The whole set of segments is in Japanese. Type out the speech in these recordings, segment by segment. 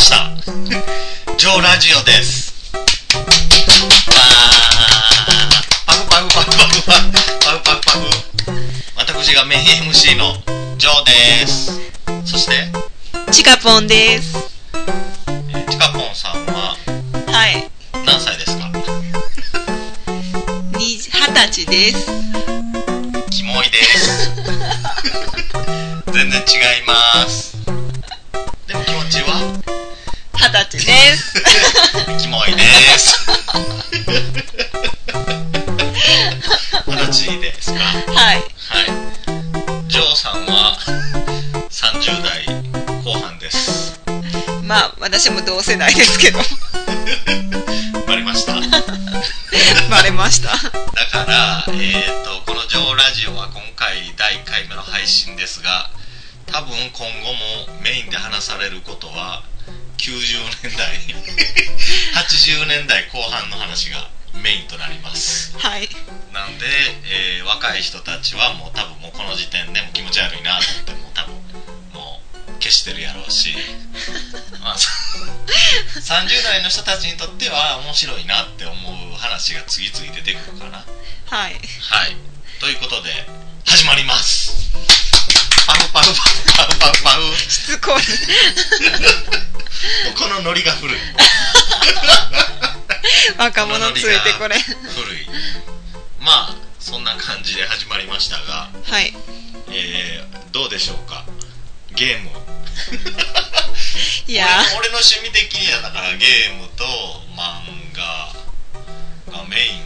ました。ジョーラジオです。パフパフパフパフパフパフパフ。私がメイン MC のジョーです。そして、チカポンです。チカポンさんは、はい。何歳ですか？二十歳です。キモイです。全然違います。でも気持ちは？二十歳です。キモいです二十歳ですか？はい。はい。ジョーさんは30代後半です。まあ、私も同世代ですけど、バレました？だ バレました。から、えー、と、このジョーラジオは今回第1回目の配信ですが、多分今後もメインで話されることは90年代、80年代後半の話がメインとなります。はい。なんで、えー若い人たちはもう多分もうこの時点でもう気持ち悪いなと思ってもう多分もう消してるやろうし、まあ、そ30代の人たちにとっては面白いなって思う話が次々出てくるかなはい。はいということで始まりますパフパフパフパフパフパフもしつこい。う このノリが古い。若者ついてこれ。古い。まあそんな感じで始まりましたがはい。えー、どうでしょうか？ゲーム いや。俺俺の趣味的にはだからゲームと漫画がメイン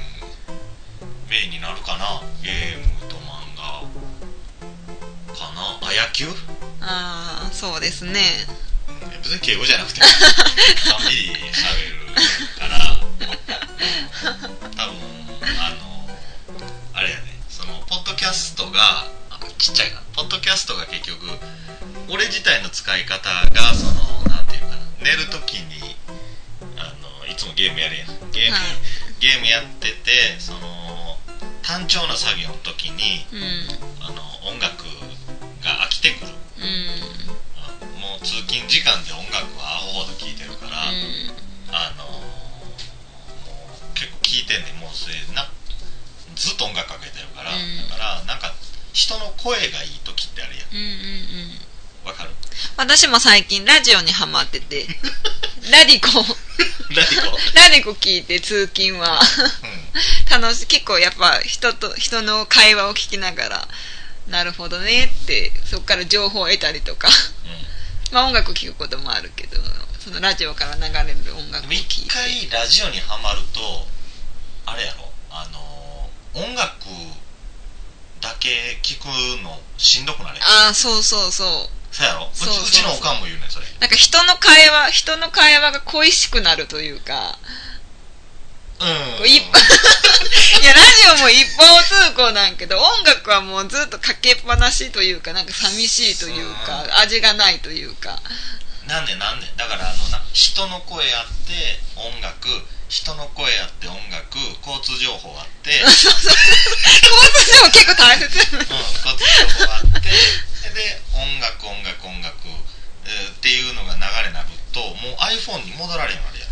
メインになるかな？ゲームと漫画かな？あ野球、うん、あー、そうですね。別に敬語じゃなくてのんびり喋るから。多分あのあれやね。そのポッドキャストがあちっちゃいか。なポッドキャストが結局俺自体の使い方がそのなんていうかな。寝るときにあのいつもゲームやるやん。ゲーム、はい。ゲームやっててその単調な作業の時にうん。通勤時間で音楽はアホほど聴いてるから、あのもう結構聴いてんねんもうそれなずっと音楽かけてるから、うんだからなんか人の声がいい時ってあるやうん。うん。うん。うん。んわかる？私も最近ラジオにハマってて、ラディコ、ラディコ？ラディコ聞いて通勤は。う楽しい結構やっぱ人と人の会話を聞きながらなるほどねってそこから情報を得たりとかんうんまあ音楽聴くこともあるけどそのラジオから流れる音楽を聴いて。回ラジオにはまるとあれやろ？あの音楽だけ聞くのしんどくなれああそうそうそう。そうやろ？う。うちのおかんも言うねんそれ。なんか人の会話人の会話が恋しくなるというか、うん。いやラジオも一方通行なんけど音楽はもうずっとかけっぱなしというかなんか寂しいというか味がないというか。なんでなんで。だからあのな人の声あって音楽。人の声あって音楽。交通情報あって、うん、交通情報結構大切。交通情報あって。で音楽音楽音楽、えーっていうのが流れになるともう iPhone に戻られへんわけや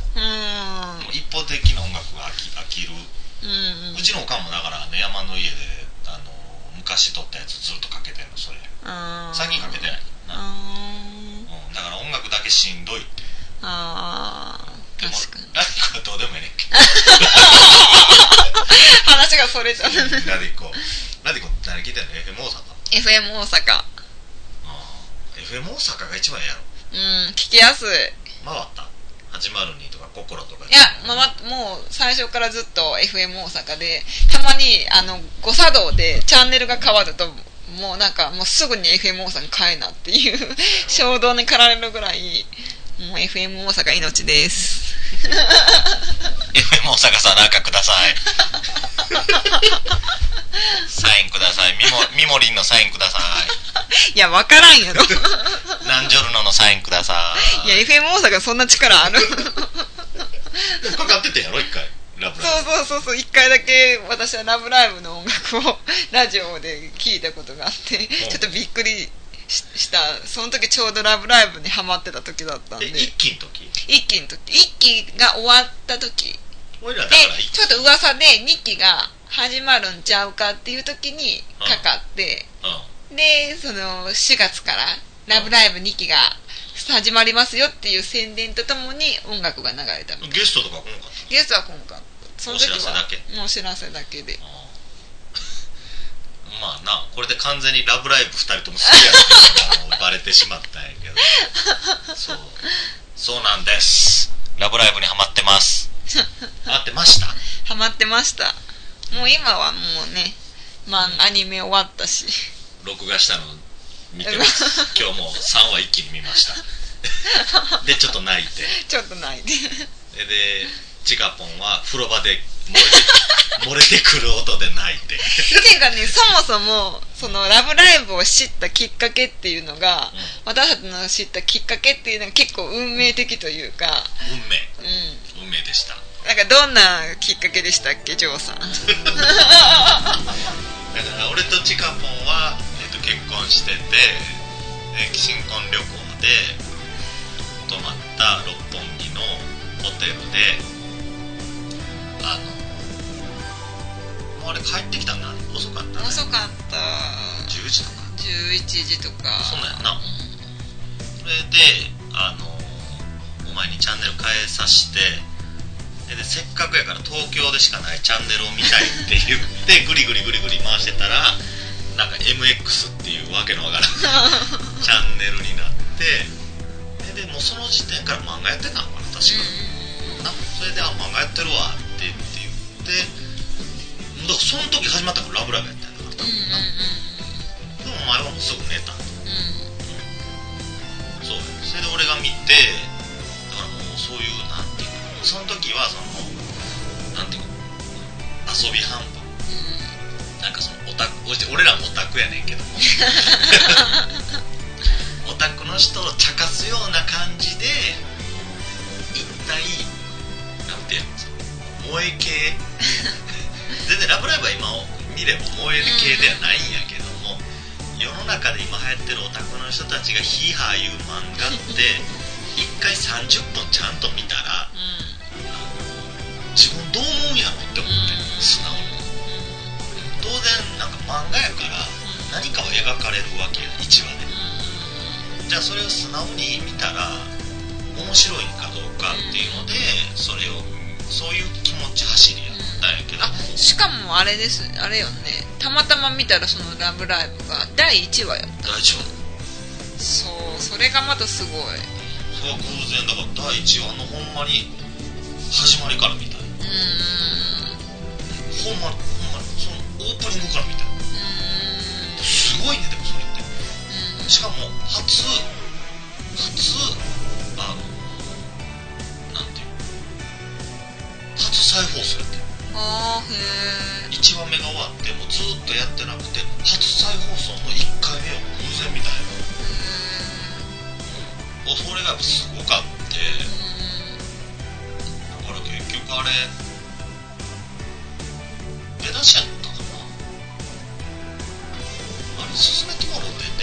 一方的な音楽が飽き飽きる、うんうちのおかんもだからあの山の家であの昔撮ったやつずっとかけてんのそれ。あー。最近かけてないな、あうん、だから音楽だけしんどいって。ー。あでもー確かに。ラディコはどうでもええねんけ 話がそれたどラディコ。ラディコって何聞いてんの？FM 大阪。FM 大阪。ああ FM 大阪が一番やろ。うん聞きやすい。回った。802とか心とかいや、まあ、もう最初からずっと FM 大阪でたまにあの誤作動でチャンネルが変わるともうなんかもうすぐに FM 大阪に変えなっていう 衝動に駆られるぐらいもう FM 大阪命です。FM 大阪さんなんかください。サインください。ミモミモリンのサインください。やわからんやろいナンジョルノのサインください。いや FM 大阪そんな力ある？かかっててやろ一回。ラブそうライブ。そうそうそう一回だけ私は「ラブライブ!」の音楽を ラジオで聞いたことがあってん。ちょっとびっくりしした。その時ちょうど「ラブライブ!」にハマってた時だったんで。え一期の時？一期の時。一期が終わった時。俺らだでからちょっと噂で2期が始まるんちゃうかっていう時にかかって。うでその4月から「ラブライブ!」2期が始まりますよっていう宣伝とともに音楽が流れたんゲストとか来なかったゲストは今回その時は。お知らせだけもうお知らせだけで。まあなこれで完全に「ラブライブ!」2人とも好きやってバレてしまったんやけど。そう。そうなんです「ラブライブ!」にハマってます。ハマってました？ハマってました。もう今はもうねまあアニメ終わったし。録画したの見てます。今日も3話一気に見ました。でちょっと泣いて。ちょっと泣いて。ででチカポンは風呂場で 漏れてくる音で泣いて。ていうかねそもそもその「ラブライブ!」を知ったきっかけっていうのが、うん。私たちの知ったきっかけっていうのが結構運命的というか。運命。うん。運命でした。なんかどんなきっかけでしたっけジョーさん。だから俺とチカポンは、えっと結婚してて、えー新婚旅行で泊まった六本木のホテルであのもうあれ帰ってきたんだ遅かったね。遅かった。10時とか。11時とか。そんなんやんな。それであのお前にチャンネル変えさしてででせっかくやから東京でしかないチャンネルを見たいって言ってグリグリグリグリ回してたらなんか MX っていうわけのわからん チャンネルになってででもうその時点から漫画やってたのかな確か、なそれで「あ漫画やってるわ」って言って言ってだからその時始まったから「ラブライブ!」やったんやから多うんうん分な、でもお前はもうすぐ寝た。うん。そうそれで俺が見てだからもうそういうなんていうのその時はそのなんていうの遊び半分。なんオタク俺らもオタクやねんけども。オタクの人を茶化すような感じで一体なんていうの？萌え系。全然「ラブライブ!」は今見れば萌える系ではないんやけども世の中で今流行ってるオタクの人たちがヒーハー言う漫画って一回30分ちゃんと見たら自分どう思うんやろって思って素直に。当然漫画やから何かを描かれるわけや1話で。じゃあそれを素直に見たら面白いんかどうかっていうのでそれをそういう気持ち走りやったんやけど。あしかもあれです。あれよね。たまたま見たらその「ラブライブ!」が第1話やった。大丈夫そうそれがまたすごい。それは偶然だから第1話のほんまに始まりから見たいうんうん。ほんまほんまにそのオープニングから見たいすごいねでもそれって。しかも初初あのなんていうの初再放送やってあーへえ1話目が終わってもうずっとやってなくて初再放送の1回目を偶然見た。んやおそれがすごかってだから結局あれ出だしやっ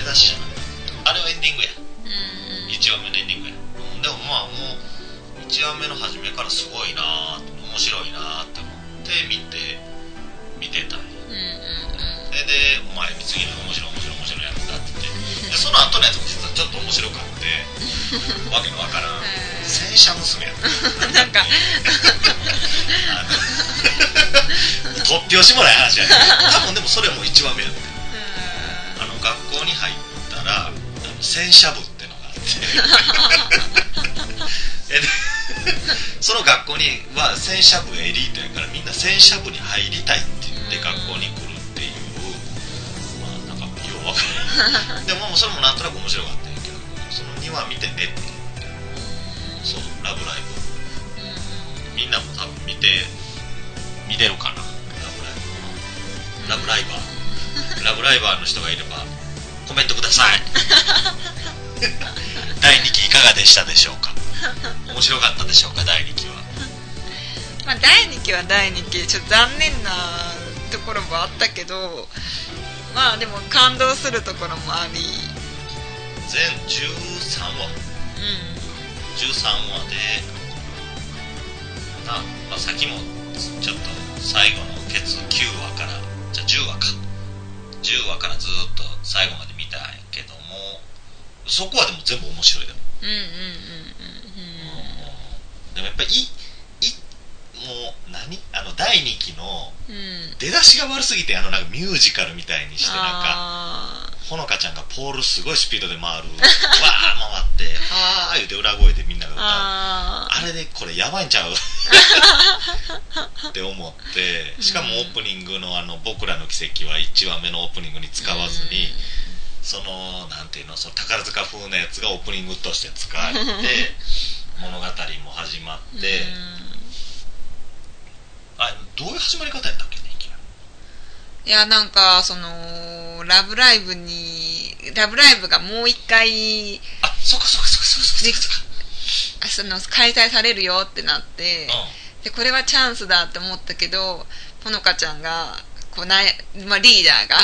出だしじゃあれはエンディングや。うん。1話目のエンディングや。うんでもまあもう1話目の初めからすごいな面白いなーって思って見て見てたんや。うんうんででお前に次の面白い面白い面白いやつだって言って。でその後のやつも実はちょっと面白かって わけのわからん。戦車娘や なんか。突拍子もない話やね多分でもそれも1話目やっ戦車部ってのがあってえでその学校には戦車部エリートやからみんな戦車部に入りたいって言って学校に来るっていうまあなんかようわからん。でもそれもなんとなく面白かったんやけどその2話見てねって。そう「ラブライブ!」みんなも多分見て見てるかなラブライブラブライバー。ラブライバーの人がいれば。コメントください。第2期いかがでしたでしょうか？面白かったでしょうか？第2期は。まあ第2期は第2期ちょっと残念なところもあったけどまあでも感動するところもあり。全13話。うん。13話でな、まあ、さっきもちょっと最後のケツ9話からじゃあ10話か。10話からずっと最後までそこはでも全部面白いでも、うんうんうんでもやっぱりいいもう何？あの第2期の出だしが悪すぎてあのなんかミュージカルみたいにしてなんかあほのかちゃんがポールすごいスピードで回る わー回って「はー」言うて裏声でみんながー歌う。ああれでこれやばいんちゃう？って思ってしかもオープニングのあの「僕らの奇跡」は1話目のオープニングに使わずに、そのなんていうのその宝塚風なやつがオープニングとして使われて 物語も始まうんって、あどういう始まり方やったっけねいきなりいやなんかその「ラブライブ!」に「ラブライブ!」がもう一回あそっかそっかそっかそっかそっかそっかあその開催されるよってなって、うでこれはチャンスだって思ったけどほのかちゃんがこうな、まあ、リーダーが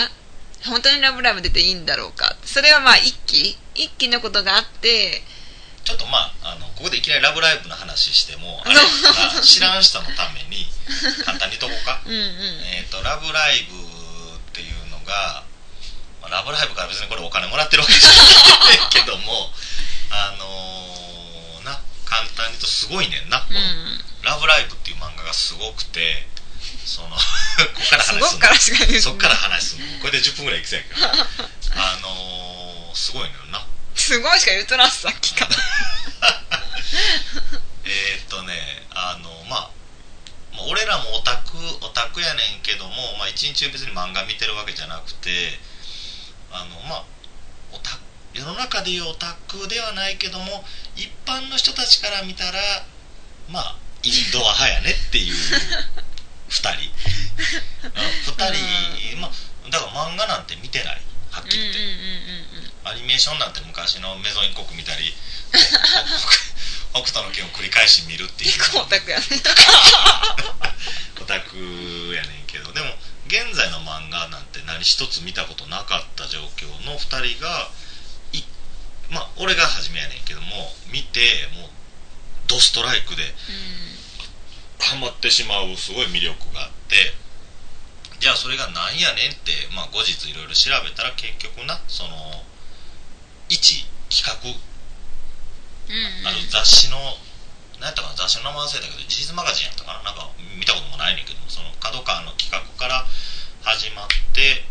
本当に「ラブライブ!」出ていいんだろうかそれはまあ一期一期のことがあってちょっとまああのここでいきなり「ラブライブ!」の話しても あれ知らん人のために 簡単にとこうかうんうんえっ、と「ラブライブ!」っていうのが、まあ、ラブライブから別にこれお金もらってるわけじゃない けどもあのーな簡単に言うとすごいねんな、うんラブライブ!」っていう漫画がすごくてそのここからす話すんごくからそっから話すんこれで10分ぐらいいくせやけどあのーすごいのよな。すごいしか言うとらんさっきから。えーっとねあのまあまあ俺らもオタクオタクやねんけども、まあ、一日中別に漫画見てるわけじゃなくてあのまあオタ世の中でいうオタクではないけども一般の人たちから見たらまあインドア派やねっていう2人2人、まあ、だから漫画なんて見てない。はっきり言って、アニメーションなんて昔のメゾン一国見たり北北斗の拳を繰り返し見るっていう。結構オタクやね。オタクやねんけど。でも現在の漫画なんて何一つ見たことなかった状況の2人がいまあ俺が初めやねんけども見てもうドストライクでハマってしまうすごい魅力があってじゃあそれが何やねんって、まあ、後日いろいろ調べたら結局なその一企画うんうんあの雑誌の何やったかな雑誌の名前忘れたけど事実マガジンやったかななんか見たこともないねんけどその角川の企画から始まって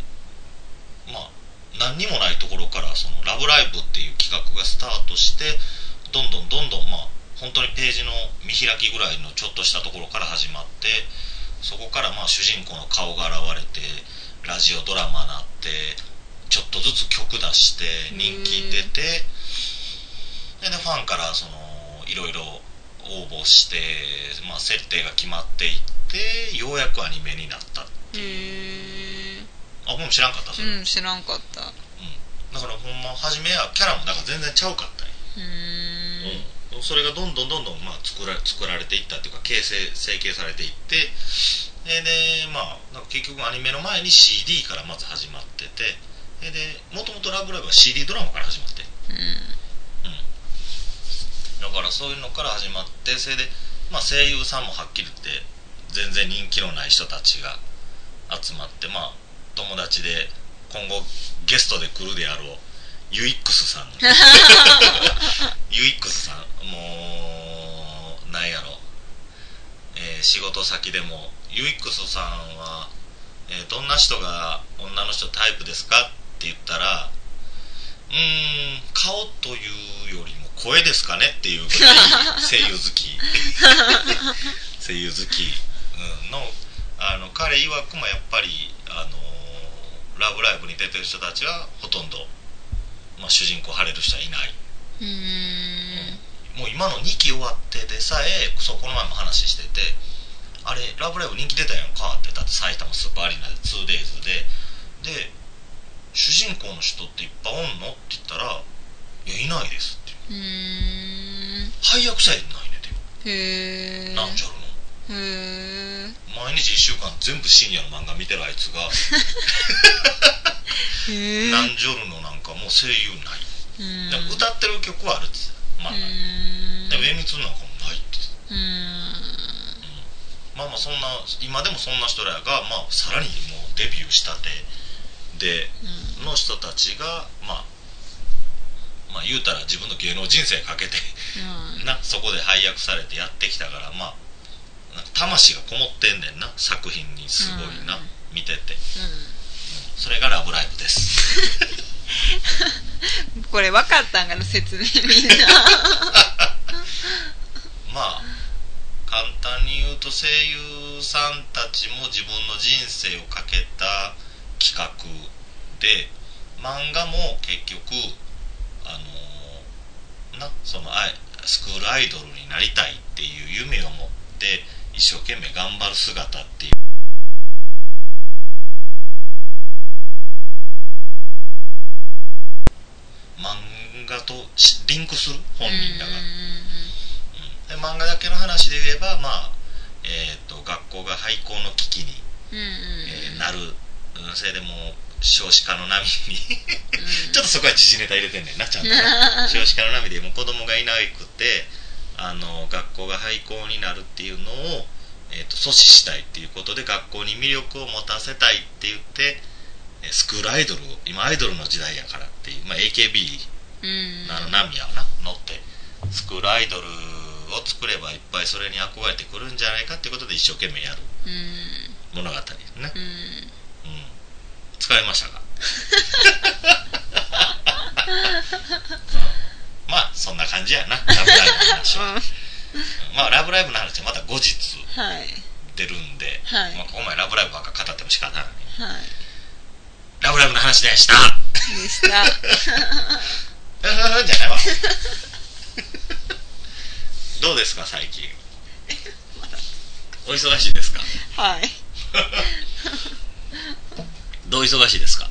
まあ何にもないところからその「ラブライブ!」っていう企画がスタートしてどんどんどんどんまあ本当にページの見開きぐらいのちょっとしたところから始まってそこからまあ主人公の顔が現れてラジオドラマなってちょっとずつ曲出して人気出てででファンからそのいろいろ応募して、まあ、設定が決まっていってようやくアニメになったへえあ僕も知らんかったそれ、うんうん知らんかった。うだからほんま初めはキャラもだから全然ちゃうかったんやそれがどんどんどんどん、まあ、作ら作られていったっていうか形成成形されていってででまあなんか結局アニメの前に CD からまず始まっててででもともと「ラブライブ!」は CD ドラマから始まってだからそういうのから始まってそれで、まあ、声優さんもはっきり言って全然人気のない人たちが集まってまあ友達で今後ゲストで来るであろうユイックスさん。ユイックスさんもうなんやろ、えー仕事先でもユイックスさんは、えーどんな人が女の人タイプですかって言ったらうーん顔というよりも声ですかねっていうぐらい 声優好き。声優好き、うん、のあの彼曰くもやっぱり「あのラブライブ!」に出てる人たちはほとんど、まあ、主人公張れる人はいない。うーん。もう今の2期終わってでさえそうこの前も話してて「あれラブライブ人気出たやんか」ってだって埼玉スーパーアリーナで 2days で。で主人公の人っていっぱいおんのって言ったら「いやいないです」って配役さえないねで。へえなんちゃるの。へえ毎日1週間全部深夜の漫画見てるあいつが。へえナンジョルのなんかもう声優ない。うん。でも歌ってる曲はあるってまあ、うん。でも厳密なんかもないってうん。まあまあそんな今でもそんな人らが、まあ、さらにもうデビューしたて。でうん。の人たちが、まあ、まあ言うたら自分の芸能人生かけてうん。なそこで配役されてやってきたからまあ魂がこもってんねんな。作品にすごいな、うん。見てて。うん。それが「ラブライブ!」です これ分かったんかな説明みんな。まあ簡単に言うと声優さんたちも自分の人生をかけた企画で漫画も結局あのなそのあスクールアイドルになりたいっていう夢を持って一生懸命頑張る姿っていう漫画としリンクする本人らが。で漫画だけの話で言えば、まあえー、と学校が廃校の危機に、うんうんえーなる、うん、それでもう少子化の波に。ちょっとそこは時事ネタ入れてんねんなちゃんと。な 少子化の波でもう子供がいなくてあの学校が廃校になるっていうのを、えー、と阻止したいっていうことで学校に魅力を持たせたいって言ってえースクールアイドルを今アイドルの時代やからっていう、まあ、AKB うん。あの波やわな乗ってスクールアイドルを作ればいっぱいそれに憧れてくるんじゃないかっていうことで一生懸命やるうん。物語ですね、うん。うん、使いましたか、うん。まあそんな感じやな「ラブライブ!」の話は、うん。まあ「ラブライブ!」の話はまた後日はい。出るんで、はい。まあ、ここまで「ラブライブ!」ばっか語っても仕方ない。はい「ラブライブ!」の話でした。でした。うんじゃないわ。どうですか最近。お忙しいですか？はい。どう忙しいですか？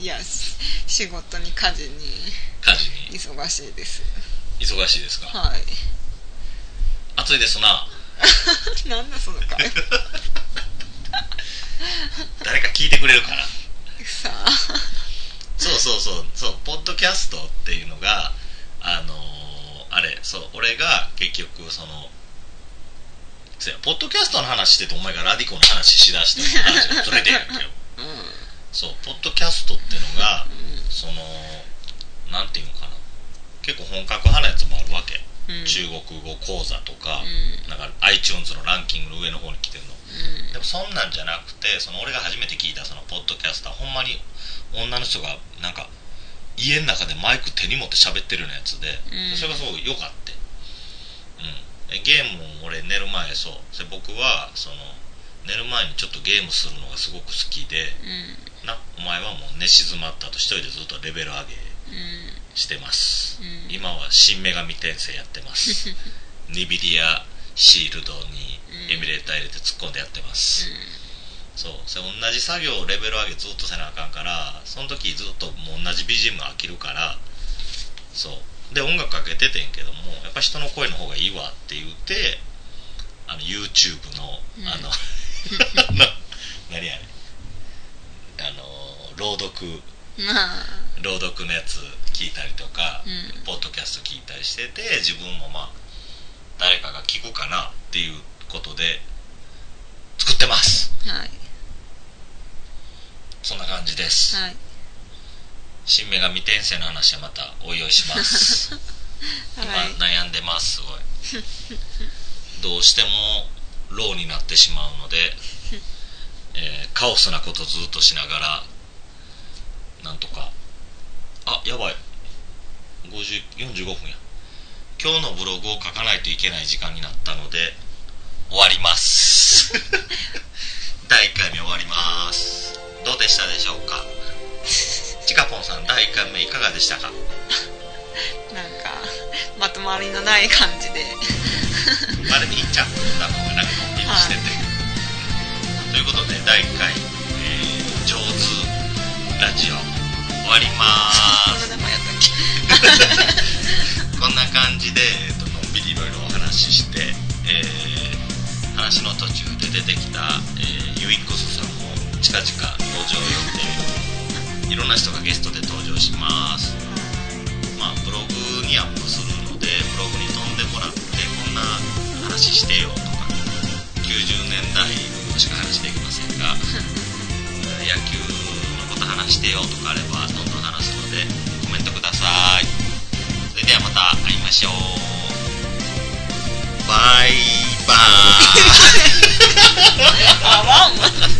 いやし仕事に家事に。家事に。忙しいです。忙しいですか？はい。暑いですな。なんだその会話。誰か聞いてくれるかなそうそうポッドキャストっていうのがあのーあれそう俺が結局そのそうやポッドキャストの話しててお前がラディコの話しだしても話がずれてんやんけどうん。そうポッドキャストっていうのがうん。そのなんていうのかな。結構本格派なやつもあるわけ、うん。中国語講座とか、うん。なんか iTunes のランキングの上の方に来てるの。うん。でもそんなんじゃなくてその俺が初めて聞いたそのポッドキャスターほんまに女の人がなんか家の中でマイク手に持って喋ってるようなやつで、うん。それがすごく良かって、うん、でゲームも俺寝る前そう。それ僕はその寝る前にちょっとゲームするのがすごく好きでうん。なお前はもう寝静まった後一人でずっとレベル上げうん。してます、うん。今は新女神転生やってます。ニビディアシールドにエミュレーター入れて突っ込んでやってます、そう。それ同じ作業をレベル上げずっとせなあかんからその時ずっともう同じ BGM 飽きるからそう。で音楽かけててんけどもやっぱ人の声の方がいいわって言ってあの YouTube のうん。あの、何やねんあの朗読。まあ。朗読のやつ聞いたりとか、うん。ポッドキャスト聞いたりしてて自分もまあ誰かが聞くかなっていうことで作ってます。はいそんな感じです、はい。新女神転生の話はまたおいおいします。はい。今悩んでますすごい。どうしてもローになってしまうので、えーカオスなことずっとしながらなんとか。あやばい。50 45分や。今日のブログを書かないといけない時間になったので終わります。第1回目終わりますどうでしたでしょうか？ちかぽんさん第1回目いかがでしたか？なんかまとまりのない感じで。あれでいいんちゃう多分なんかのんびりしてて、ということで第1回、えー上手ラジオ終わりまーすこんな感じで、えーとのんびりいろいろお話しして、えー話の途中で出てきた、えーユイックスさんも近々登場予定いろんな人がゲストで登場します。にアップするのでブログに飛んでもらってこんな話してよとか90年代しか話できませんが 野球のこと話してよとかあればどんどん話すのでコメントください。それではまた会いましょう。バイバーイ。あワンワン